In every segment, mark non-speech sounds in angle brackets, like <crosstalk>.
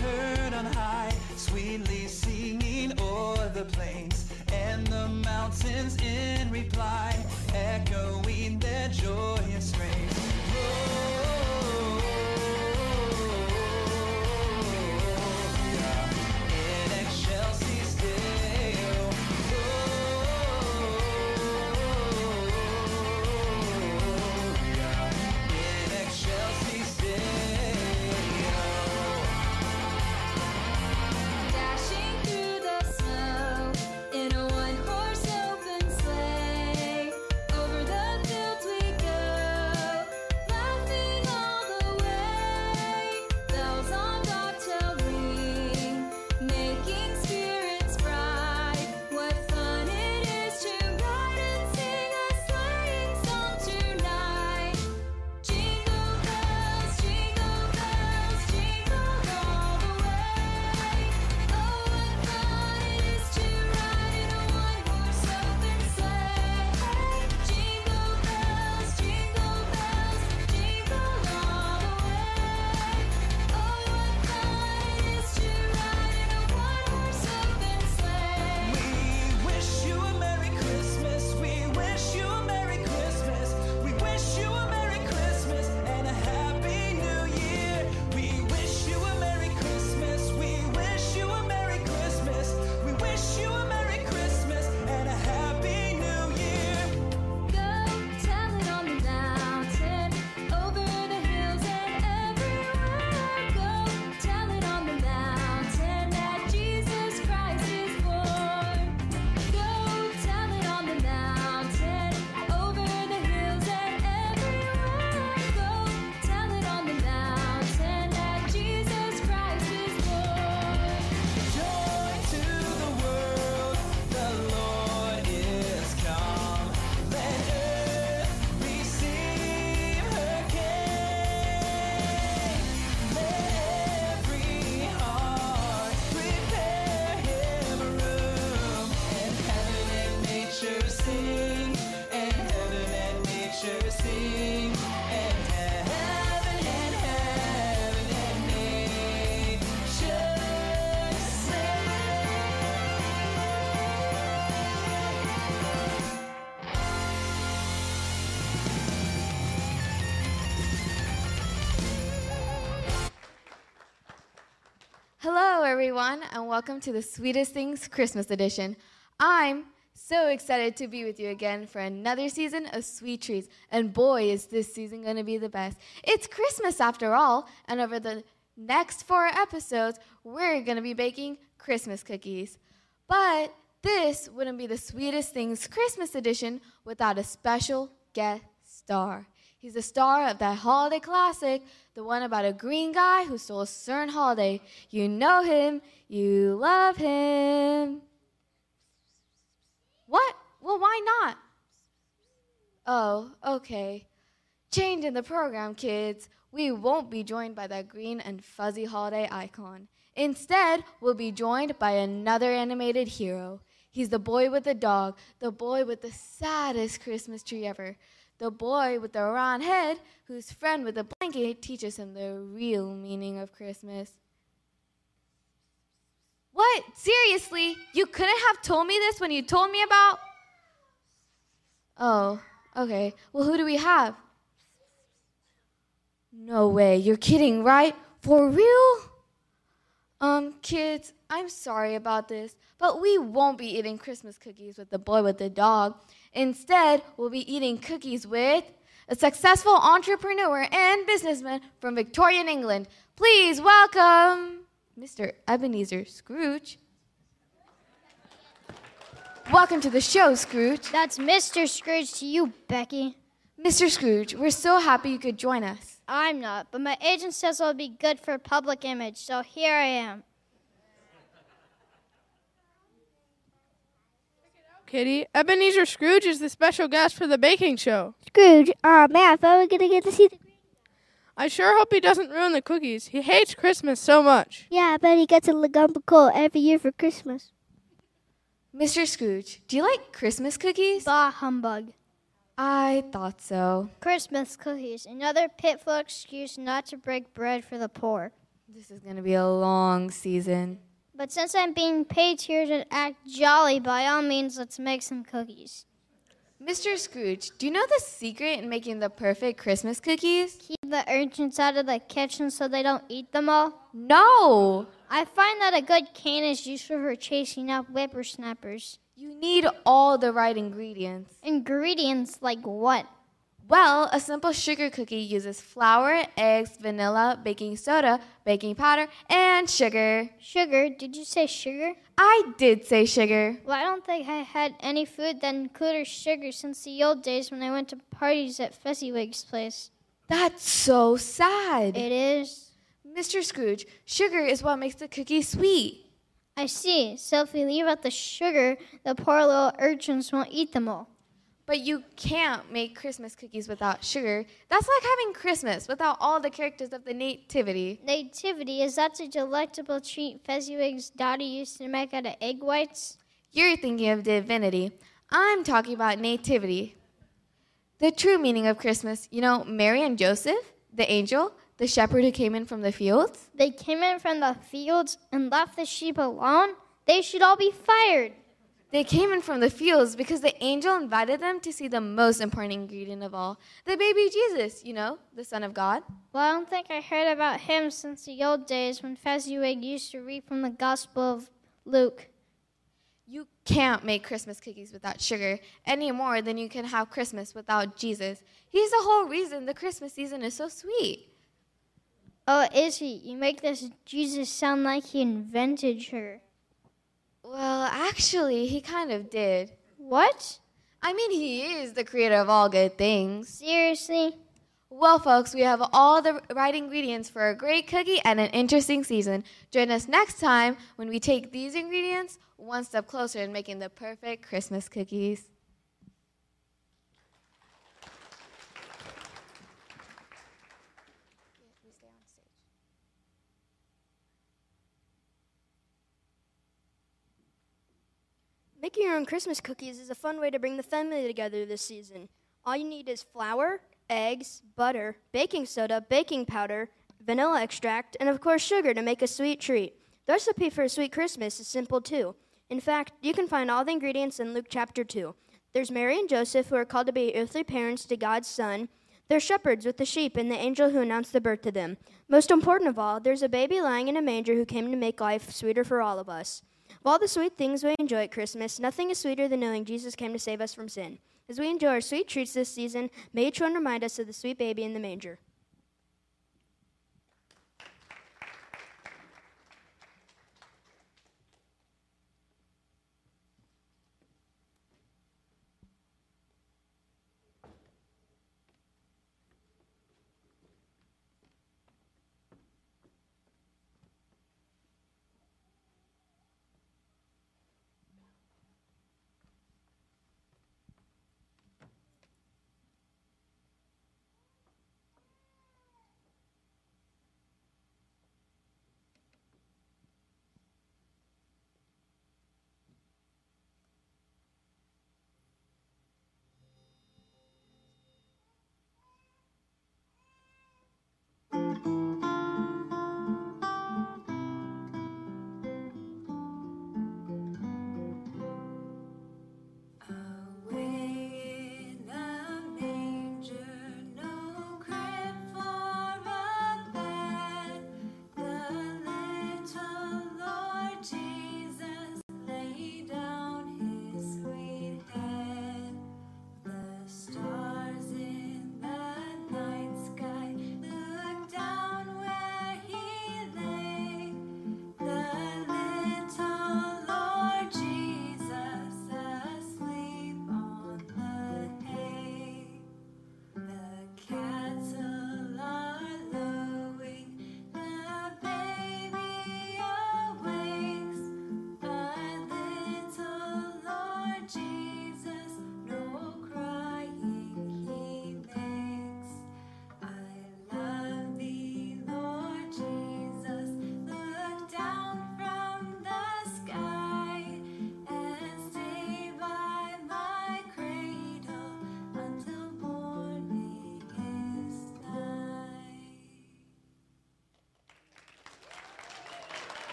Heard on high, sweetly singing o'er the plains and the mountains in reply, echoing their joyous strains. Everyone, and welcome to the Sweetest Things Christmas edition. I'm so excited to be with you again for another season of Sweet Treats, and boy, is this season going to be the best. It's Christmas after all, and over the next four episodes, we're going to be baking Christmas cookies. But this wouldn't be the Sweetest Things Christmas edition without a special guest star. He's the star of that holiday classic, the one about a green guy who stole a certain holiday. You know him, you love him. What? Well, why not? Oh, okay. Change in the program, kids. We won't be joined by that green and fuzzy holiday icon. Instead, we'll be joined by another animated hero. He's the boy with the dog, the boy with the saddest Christmas tree ever, the boy with the round head whose friend with the blanket teaches him the real meaning of Christmas. What? Seriously? You couldn't have told me this when you told me about? Oh, okay. Well, who do we have? No way. You're kidding, right? For real? Um, kids, I'm sorry about this, but we won't be eating Christmas cookies with the boy with the dog. Instead, we'll be eating cookies with a successful entrepreneur and businessman from Victorian England. Please welcome Mr. Ebenezer Scrooge. Welcome to the show, Scrooge. That's Mr. Scrooge to you, Becky. Mr. Scrooge, we're so happy you could join us. I'm not, but my agent says it'll be good for public image, so here I am. Kitty, Ebenezer Scrooge is the special guest for the baking show. Scrooge, oh man, I thought we were gonna get to see the. I sure hope he doesn't ruin the cookies. He hates Christmas so much. Yeah, I bet he gets a Lagumba every year for Christmas. Mr. Scrooge, do you like Christmas cookies? Bah humbug. I thought so. Christmas cookies, another pitiful excuse not to break bread for the poor. This is going to be a long season. But since I'm being paid here to act jolly, by all means, let's make some cookies. Mr. Scrooge, do you know the secret in making the perfect Christmas cookies? Keep the urchins out of the kitchen so they don't eat them all. No! I find that a good can is useful for chasing out whippersnappers. You need all the right ingredients. Ingredients like what? Well, a simple sugar cookie uses flour, eggs, vanilla, baking soda, baking powder, and sugar. Sugar? Did you say sugar? I did say sugar. Well, I don't think I had any food that included sugar since the old days when I went to parties at Fezziwig's place. That's so sad. It is. Mr. Scrooge, sugar is what makes the cookie sweet. I see. So if we leave out the sugar, the poor little urchins won't eat them all. But you can't make Christmas cookies without sugar. That's like having Christmas without all the characters of the Nativity. Nativity, is that a delectable treat Fezziwig's daughter used to make out of egg whites? You're thinking of divinity. I'm talking about nativity. The true meaning of Christmas, you know, Mary and Joseph, the angel, the shepherd who came in from the fields. They came in from the fields and left the sheep alone? They should all be fired. They came in from the fields because the angel invited them to see the most important ingredient of all the baby Jesus, you know, the Son of God. Well, I don't think I heard about him since the old days when Fezziwig used to read from the Gospel of Luke. You can't make Christmas cookies without sugar any more than you can have Christmas without Jesus. He's the whole reason the Christmas season is so sweet. Oh, is he? You make this Jesus sound like he invented her. Well, actually, he kind of did. What? I mean, he is the creator of all good things. Seriously? Well, folks, we have all the right ingredients for a great cookie and an interesting season. Join us next time when we take these ingredients one step closer in making the perfect Christmas cookies. Making your own Christmas cookies is a fun way to bring the family together this season. All you need is flour, eggs, butter, baking soda, baking powder, vanilla extract, and of course sugar to make a sweet treat. The recipe for a sweet Christmas is simple too. In fact, you can find all the ingredients in Luke chapter 2. There's Mary and Joseph who are called to be earthly parents to God's Son. There's shepherds with the sheep and the angel who announced the birth to them. Most important of all, there's a baby lying in a manger who came to make life sweeter for all of us. Of all the sweet things we enjoy at Christmas, nothing is sweeter than knowing Jesus came to save us from sin. As we enjoy our sweet treats this season, may each one remind us of the sweet baby in the manger.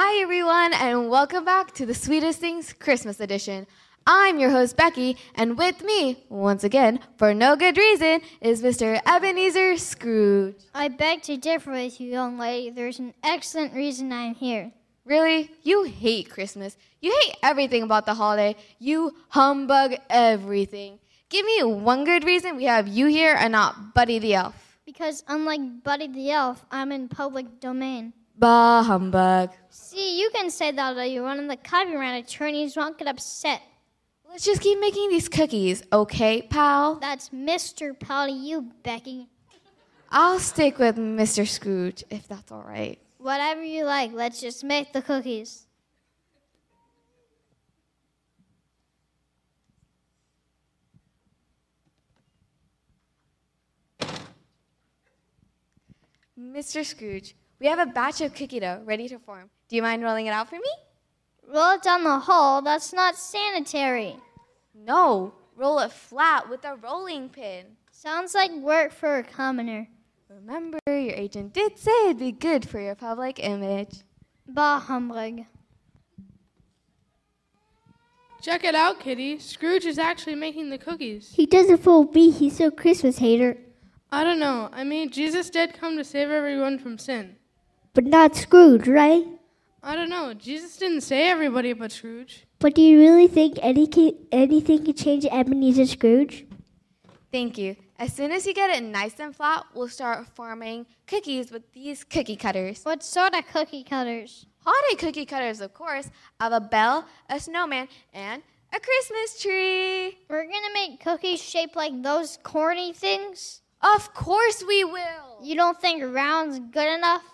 Hi, everyone, and welcome back to the Sweetest Things Christmas Edition. I'm your host, Becky, and with me, once again, for no good reason, is Mr. Ebenezer Scrooge. I beg to differ with you, young lady. There's an excellent reason I'm here. Really? You hate Christmas. You hate everything about the holiday. You humbug everything. Give me one good reason we have you here and not Buddy the Elf. Because unlike Buddy the Elf, I'm in public domain. Bah humbug. See, you can say that all you want, and the copyright attorneys won't get upset. Let's just keep making these cookies, okay, pal? That's Mr. Pal to you, Becky. I'll stick with Mr. Scrooge if that's all right. Whatever you like, let's just make the cookies. Mr. Scrooge, we have a batch of cookie dough ready to form. Do you mind rolling it out for me? Roll it down the hole. That's not sanitary. No, roll it flat with a rolling pin. Sounds like work for a commoner. Remember, your agent did say it'd be good for your public image. Bah humbug. Check it out, Kitty. Scrooge is actually making the cookies. He doesn't fool me. He's a Christmas hater. I don't know. I mean, Jesus did come to save everyone from sin. But not Scrooge, right? I don't know. Jesus didn't say everybody but Scrooge. But do you really think any ca- anything can change Ebenezer Scrooge? Thank you. As soon as you get it nice and flat, we'll start forming cookies with these cookie cutters. What sort of cookie cutters? Holiday cookie cutters, of course, have a bell, a snowman, and a Christmas tree. We're gonna make cookies shaped like those corny things? Of course we will. You don't think round's good enough?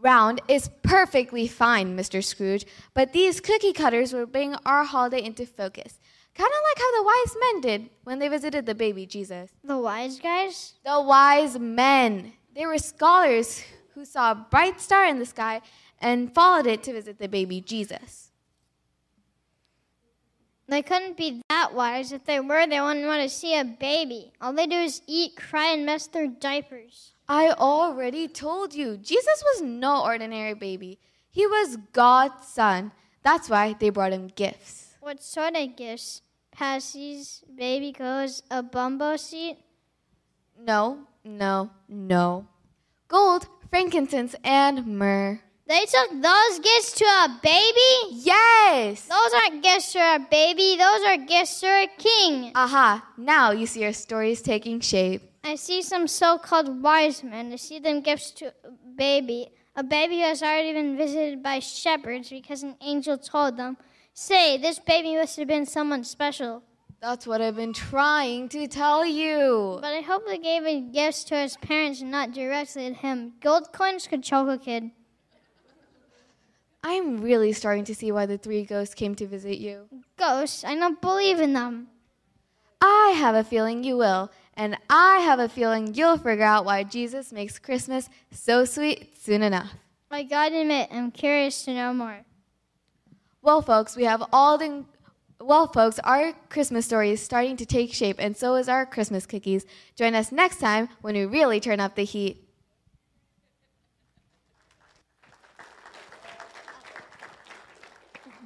Round is perfectly fine, Mr. Scrooge, but these cookie cutters will bring our holiday into focus. Kind of like how the wise men did when they visited the baby Jesus. The wise guys? The wise men. They were scholars who saw a bright star in the sky and followed it to visit the baby Jesus. They couldn't be that wise. If they were, they wouldn't want to see a baby. All they do is eat, cry, and mess their diapers. I already told you, Jesus was no ordinary baby. He was God's son. That's why they brought him gifts. What sort of gifts? Passies, baby clothes, a bumbo seat? No, no, no. Gold, frankincense, and myrrh. They took those gifts to a baby? Yes! Those aren't gifts for a baby, those are gifts for a king. Aha, now you see our stories taking shape. I see some so called wise men. I see them gifts to a baby, a baby who has already been visited by shepherds because an angel told them, Say, this baby must have been someone special. That's what I've been trying to tell you. But I hope they gave his gifts to his parents and not directly to him. Gold coins could choke a kid. I'm really starting to see why the three ghosts came to visit you. Ghosts, I don't believe in them. I have a feeling you will, and I have a feeling you'll figure out why Jesus makes Christmas so sweet soon enough. I gotta admit, I'm curious to know more. Well, folks, we have all the. Well, folks, our Christmas story is starting to take shape, and so is our Christmas cookies. Join us next time when we really turn up the heat.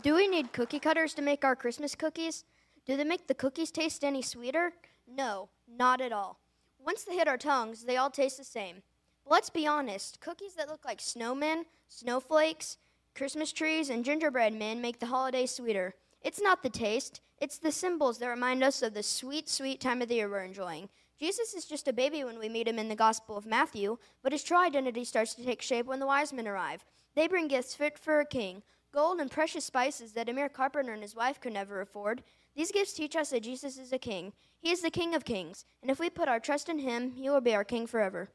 Do we need cookie cutters to make our Christmas cookies? Do they make the cookies taste any sweeter? No, not at all. Once they hit our tongues, they all taste the same. But let's be honest cookies that look like snowmen, snowflakes, Christmas trees, and gingerbread men make the holiday sweeter. It's not the taste, it's the symbols that remind us of the sweet, sweet time of the year we're enjoying. Jesus is just a baby when we meet him in the Gospel of Matthew, but his true identity starts to take shape when the wise men arrive. They bring gifts fit for a king gold and precious spices that a mere carpenter and his wife could never afford. These gifts teach us that Jesus is a king. He is the King of kings, and if we put our trust in him, he will be our king forever.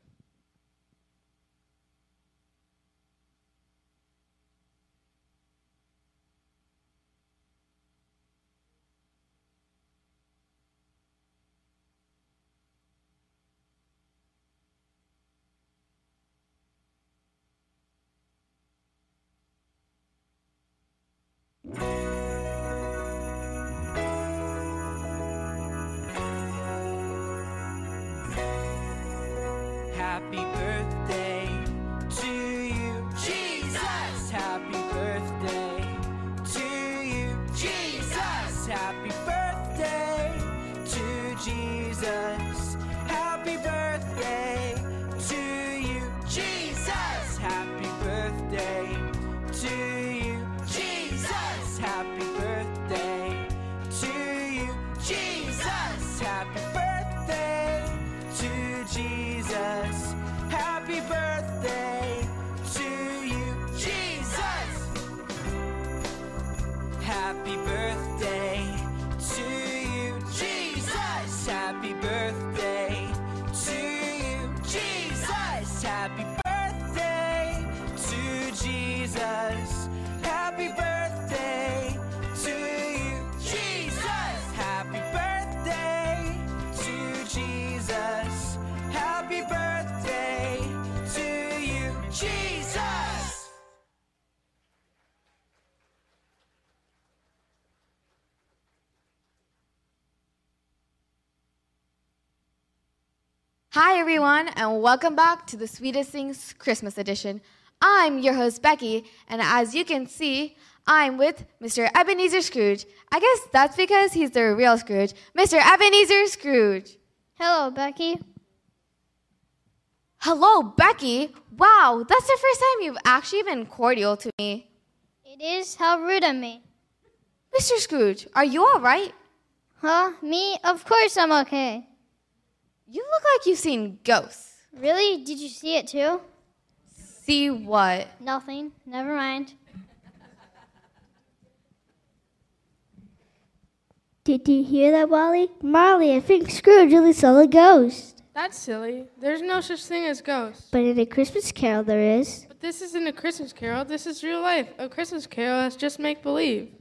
Hi, everyone, and welcome back to the Sweetest Things Christmas edition. I'm your host, Becky, and as you can see, I'm with Mr. Ebenezer Scrooge. I guess that's because he's the real Scrooge. Mr. Ebenezer Scrooge. Hello, Becky. Hello, Becky. Wow, that's the first time you've actually been cordial to me. It is how rude of me. Mr. Scrooge, are you all right? Huh? Me? Of course I'm okay. You look like you've seen ghosts. Really? Did you see it too? See what? Nothing. Never mind. Did you hear that, Wally? Marley, I think Scrooge really saw a ghost. That's silly. There's no such thing as ghosts. But in a Christmas carol, there is. But this isn't a Christmas carol. This is real life. A Christmas carol is just make believe.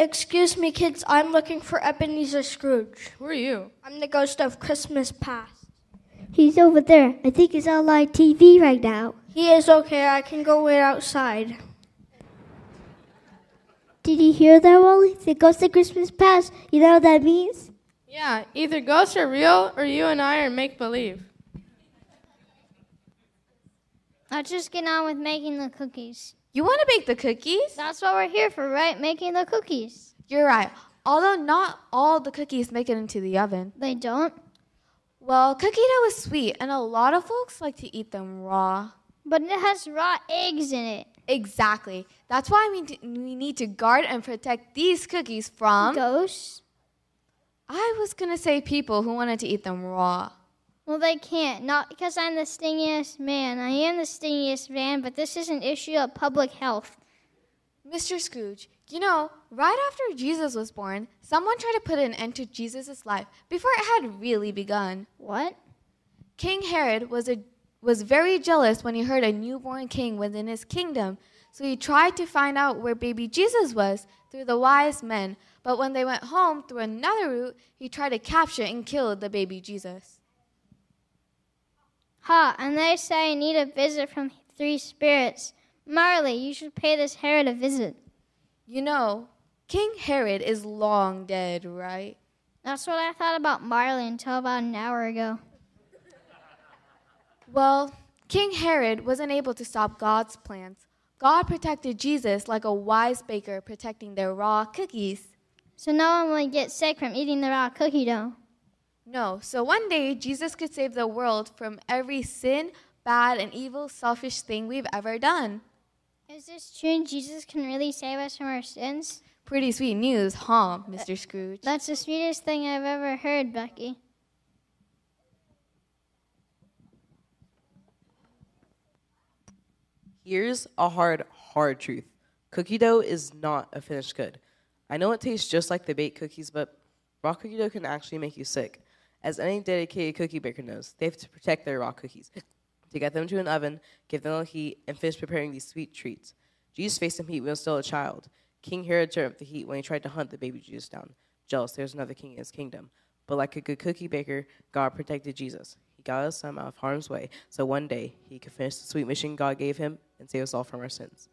Excuse me, kids. I'm looking for Ebenezer Scrooge. Who are you? I'm the ghost of Christmas past. He's over there. I think he's on live TV right now. He is okay. I can go wait outside. Did you hear that, Wally? The ghost of Christmas past. You know what that means? Yeah, either ghosts are real or you and I are make believe. Let's just get on with making the cookies. You want to bake the cookies? That's what we're here for, right? Making the cookies. You're right. Although not all the cookies make it into the oven. They don't. Well, cookie dough is sweet, and a lot of folks like to eat them raw. But it has raw eggs in it. Exactly. That's why we, we need to guard and protect these cookies from. Ghosts? I was going to say people who wanted to eat them raw. Well, they can't. Not because I'm the stingiest man. I am the stingiest man, but this is an issue of public health. Mr. Scrooge, you know, right after Jesus was born, someone tried to put an end to Jesus' life before it had really begun. What? King Herod was, a, was very jealous when he heard a newborn king was in his kingdom, so he tried to find out where baby Jesus was through the wise men. But when they went home through another route, he tried to capture and kill the baby Jesus. Ha, and they say I need a visit from three spirits. Marley, you should pay this Herod a visit. You know, King Herod is long dead, right? That's what I thought about Marley until about an hour ago. Well, King Herod wasn't able to stop God's plans. God protected Jesus like a wise baker protecting their raw cookies. So no one will get sick from eating the raw cookie dough. No, so one day Jesus could save the world from every sin, bad, and evil, selfish thing we've ever done. Is this true? Jesus can really save us from our sins? Pretty sweet news, huh, Mr. Uh, Scrooge? That's the sweetest thing I've ever heard, Becky. Here's a hard, hard truth cookie dough is not a finished good. I know it tastes just like the baked cookies, but raw cookie dough can actually make you sick. As any dedicated cookie baker knows, they have to protect their raw cookies. to get them to an oven, give them a heat, and finish preparing these sweet treats. Jesus faced some heat when he was still a child. King Herod turned up the heat when he tried to hunt the baby Jesus down. Jealous, there's another king in his kingdom. But like a good cookie baker, God protected Jesus. He got us son out of harm's way, so one day he could finish the sweet mission God gave him and save us all from our sins.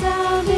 The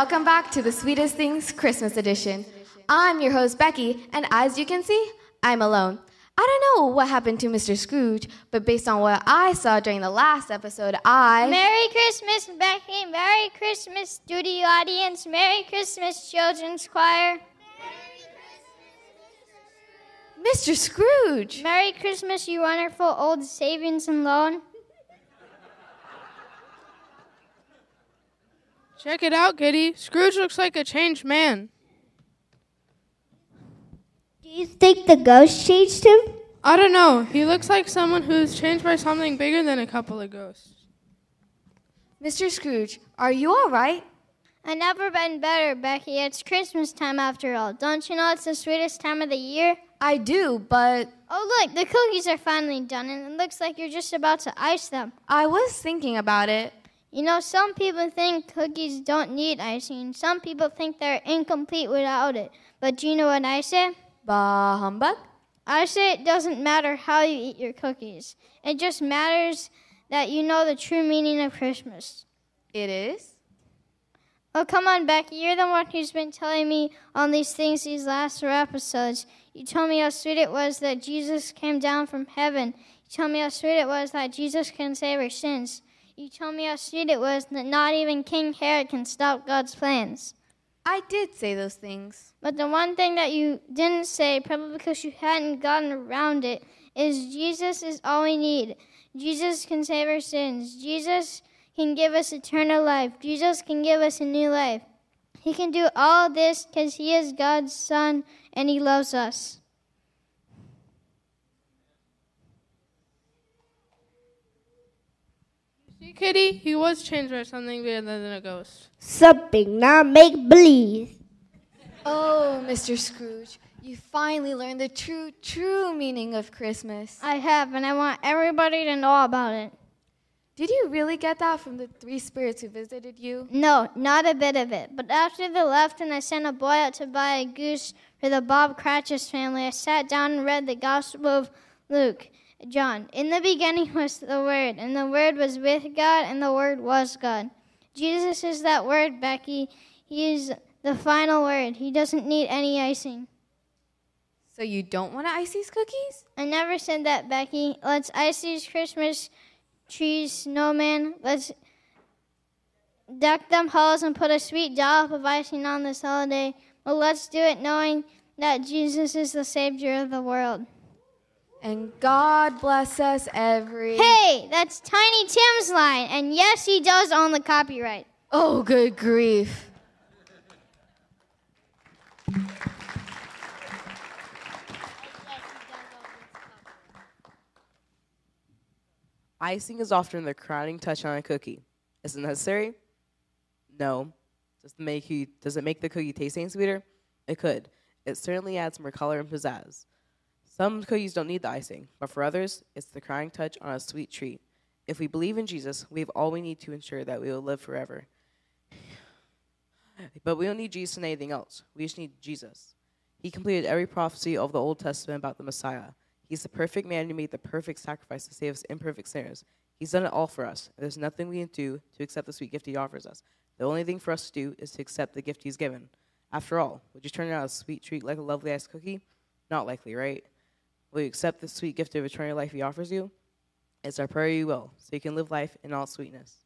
welcome back to the Sweetest Things Christmas Edition. I'm your host, Becky, and as you can see, I'm alone. I don't know what happened to Mr. Scrooge, but based on what I saw during the last episode, I. Merry Christmas, Becky. Merry Christmas, studio audience. Merry Christmas, children's choir. Mr. Scrooge! Merry Christmas, you wonderful old savings and loan. Check it out, Kitty. Scrooge looks like a changed man. Do you think the ghost changed him? I don't know. He looks like someone who's changed by something bigger than a couple of ghosts. Mr. Scrooge, are you all right? I never been better, Becky. It's Christmas time after all. Don't you know it's the sweetest time of the year? I do, but Oh, look, the cookies are finally done, and it looks like you're just about to ice them. I was thinking about it. You know, some people think cookies don't need icing. Some people think they're incomplete without it. But do you know what I say? Bah humbug? I say it doesn't matter how you eat your cookies. It just matters that you know the true meaning of Christmas. It is? Oh, come on, Becky. You're the one who's been telling me all these things these last four episodes. You told me how sweet it was that Jesus came down from heaven. You told me how sweet it was that Jesus can save our sins. You told me how sweet it was that not even King Herod can stop God's plans. I did say those things. But the one thing that you didn't say, probably because you hadn't gotten around it, is Jesus is all we need. Jesus can save our sins. Jesus can give us eternal life. Jesus can give us a new life. He can do all this because He is God's Son and He loves us. Kitty? He was changed by something bigger than a ghost. Something, not make believe. Oh, Mr. Scrooge, you finally learned the true, true meaning of Christmas. I have, and I want everybody to know about it. Did you really get that from the three spirits who visited you? No, not a bit of it. But after they left and I sent a boy out to buy a goose for the Bob Cratchit family, I sat down and read the Gospel of Luke. John, in the beginning was the Word, and the Word was with God, and the Word was God. Jesus is that Word, Becky. He is the final word. He doesn't need any icing. So you don't want to ice these cookies? I never said that, Becky. Let's ice these Christmas trees, snowman. Let's deck them halls and put a sweet dollop of icing on this holiday. But let's do it knowing that Jesus is the Savior of the world. And God bless us every. Hey, that's Tiny Tim's line. And yes, he does own the copyright. Oh, good grief. Icing is often the crowning touch on a cookie. Is it necessary? No. Does it make you does it make the cookie taste any sweeter? It could. It certainly adds more color and pizzazz. Some cookies don't need the icing, but for others, it's the crying touch on a sweet treat. If we believe in Jesus, we have all we need to ensure that we will live forever. <sighs> But we don't need Jesus and anything else. We just need Jesus. He completed every prophecy of the Old Testament about the Messiah. He's the perfect man who made the perfect sacrifice to save us imperfect sinners. He's done it all for us. There's nothing we can do to accept the sweet gift he offers us. The only thing for us to do is to accept the gift he's given. After all, would you turn down a sweet treat like a lovely iced cookie? Not likely, right? Will you accept the sweet gift of eternal life he offers you? It's our prayer you will, so you can live life in all sweetness.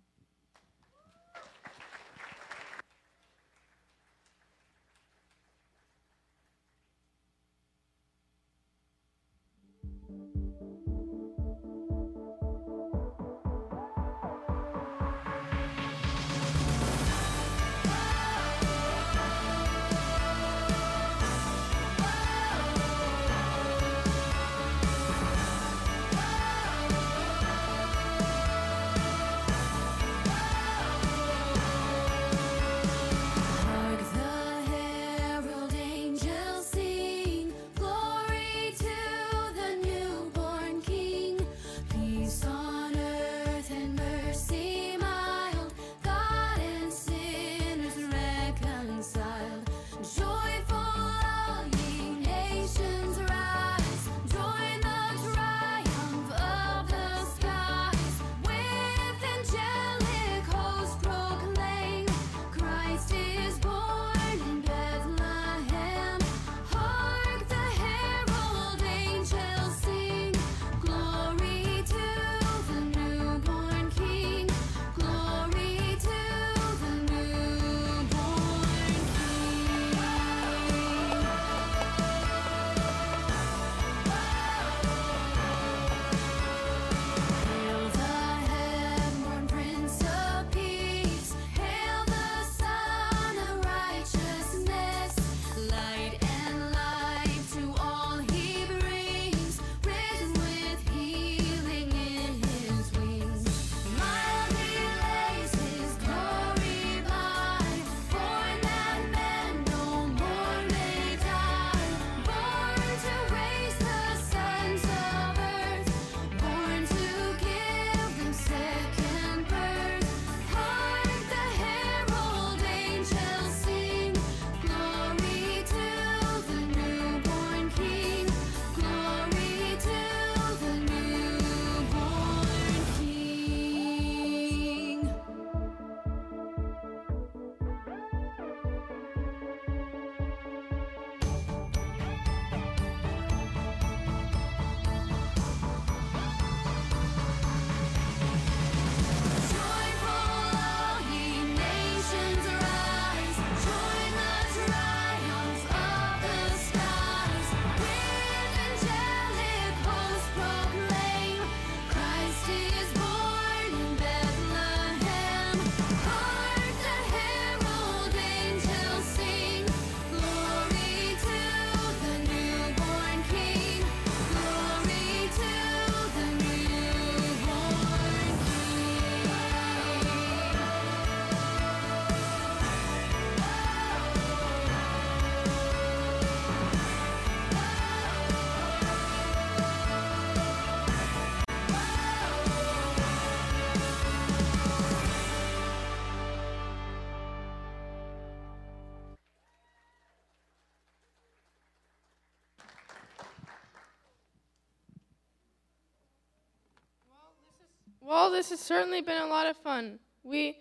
This has certainly been a lot of fun. We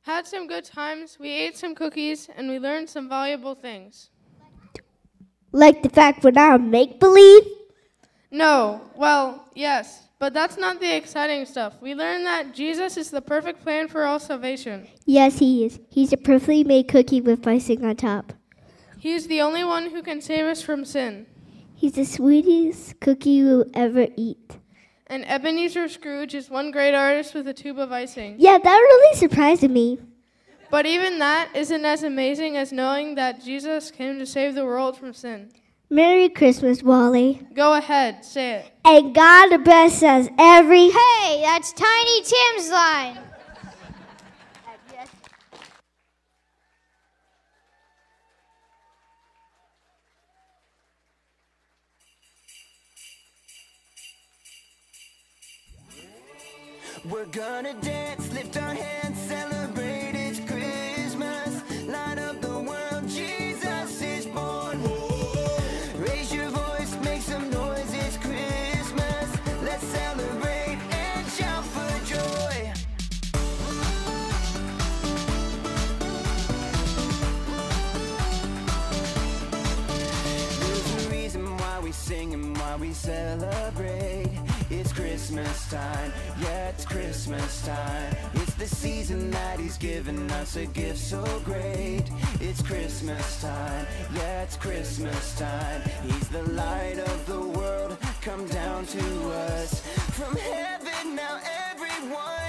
had some good times, we ate some cookies, and we learned some valuable things. Like the fact we're now make believe? No, well, yes, but that's not the exciting stuff. We learned that Jesus is the perfect plan for all salvation. Yes, he is. He's a perfectly made cookie with icing on top. He is the only one who can save us from sin. He's the sweetest cookie you'll ever eat. And Ebenezer Scrooge is one great artist with a tube of icing. Yeah, that really surprised me. But even that isn't as amazing as knowing that Jesus came to save the world from sin. Merry Christmas, Wally. Go ahead, say it. And God bless us every. Hey, that's Tiny Tim's line. We're gonna dance, lift our hands, celebrate it's Christmas. Light up the world, Jesus is born. Raise your voice, make some noise, it's Christmas. Let's celebrate and shout for joy. There's a reason why we sing and why we celebrate. It's Christmas time, yeah, it's Christmas time. It's the season that He's given us a gift so great. It's Christmas time, yeah, it's Christmas time. He's the light of the world, come down to us. From heaven, now everyone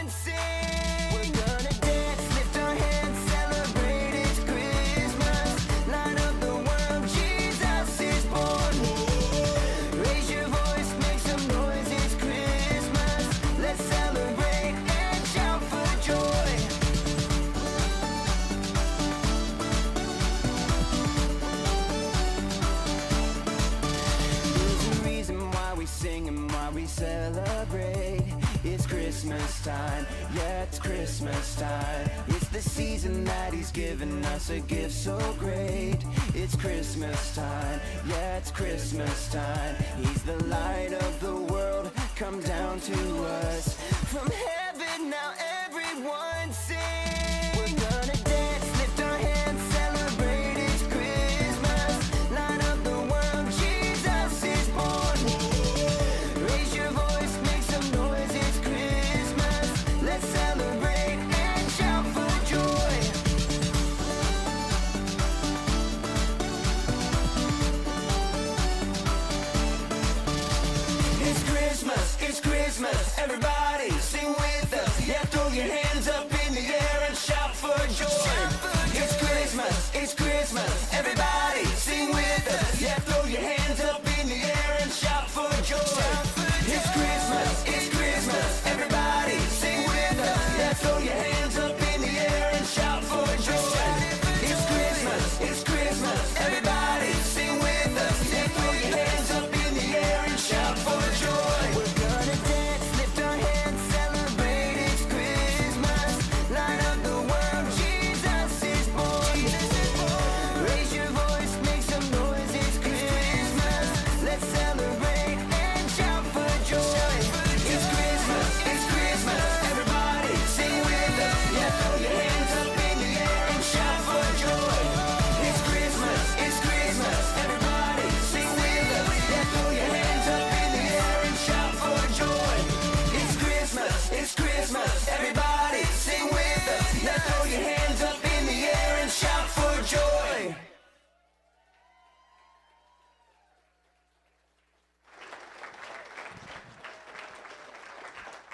celebrate. It's Christmas time, yeah, it's Christmas time. It's the season that He's given us a gift so great. It's Christmas time, yeah, it's Christmas time. He's the light of the world, come down to us. From heaven, now everyone sing.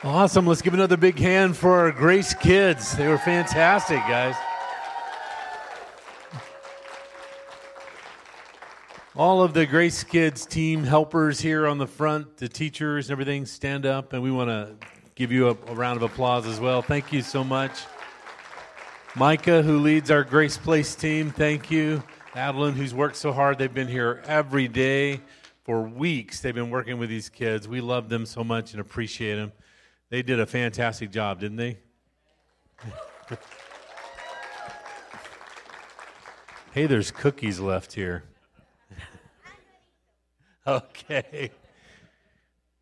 Awesome. Let's give another big hand for our Grace kids. They were fantastic, guys. All of the Grace Kids team helpers here on the front, the teachers and everything, stand up, and we want to give you a, a round of applause as well. Thank you so much. Micah, who leads our Grace Place team, thank you. Adeline, who's worked so hard, they've been here every day for weeks. They've been working with these kids. We love them so much and appreciate them. They did a fantastic job, didn't they? hey, there's cookies left here. <laughs> okay.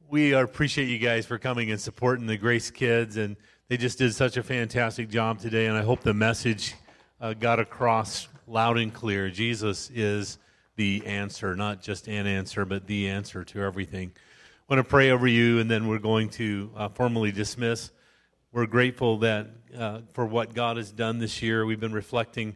we appreciate you guys for coming and supporting the Grace Kids, and they just did such a fantastic job today. And I hope the message uh, got across loud and clear. Jesus is the answer, not just an answer, but the answer to everything. I want to pray over you, and then we're going to uh, formally dismiss. We're grateful that uh, for what God has done this year. We've been reflecting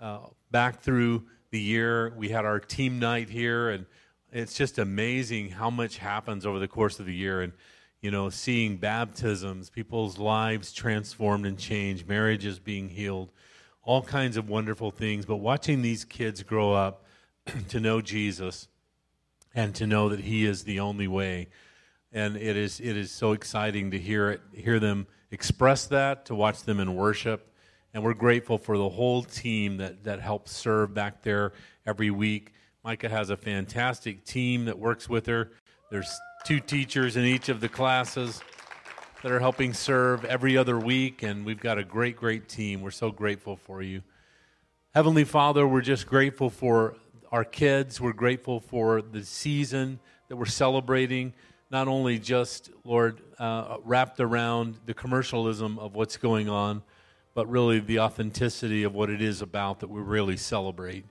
uh, back through the year. We had our team night here, and it's just amazing how much happens over the course of the year. And you know, seeing baptisms, people's lives transformed and changed, marriages being healed, all kinds of wonderful things. But watching these kids grow up <clears throat> to know Jesus and to know that He is the only way, and it is it is so exciting to hear it, hear them express that, to watch them in worship, and we're grateful for the whole team that that helps serve back there every week. Micah has a fantastic team that works with her. There's two teachers in each of the classes that are helping serve every other week, and we've got a great, great team. We're so grateful for you. Heavenly Father, we're just grateful for our kids. We're grateful for the season that we're celebrating, not only just, Lord, uh, wrapped around the commercialism of what's going on, but really the authenticity of what it is about that we really celebrate.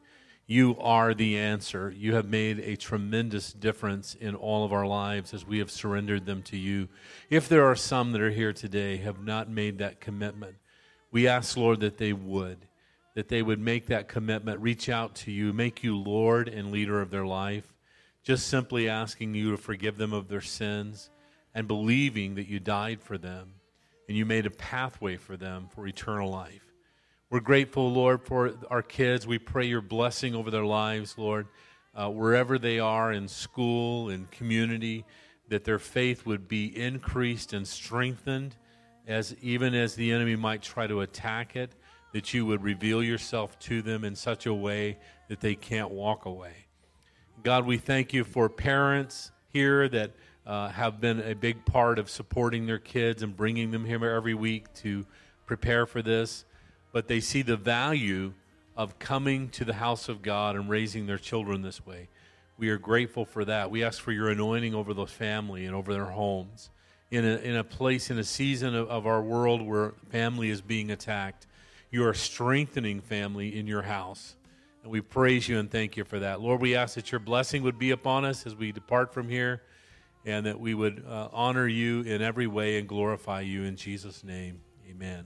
You are the answer. You have made a tremendous difference in all of our lives as we have surrendered them to you. If there are some that are here today have not made that commitment, we ask, Lord, that they would, that they would make that commitment, reach out to you, make you Lord and leader of their life, just simply asking you to forgive them of their sins and believing that you died for them and you made a pathway for them for eternal life. We're grateful, Lord, for our kids. We pray your blessing over their lives, Lord, uh, wherever they are in school, in community, that their faith would be increased and strengthened, as even as the enemy might try to attack it, that you would reveal yourself to them in such a way that they can't walk away. God, we thank you for parents here that uh, have been a big part of supporting their kids and bringing them here every week to prepare for this but they see the value of coming to the house of God and raising their children this way. We are grateful for that. We ask for your anointing over those family and over their homes. In a, in a place, in a season of, of our world where family is being attacked, you are strengthening family in your house. And we praise you and thank you for that. Lord, we ask that your blessing would be upon us as we depart from here and that we would uh, honor you in every way and glorify you in Jesus' name. Amen.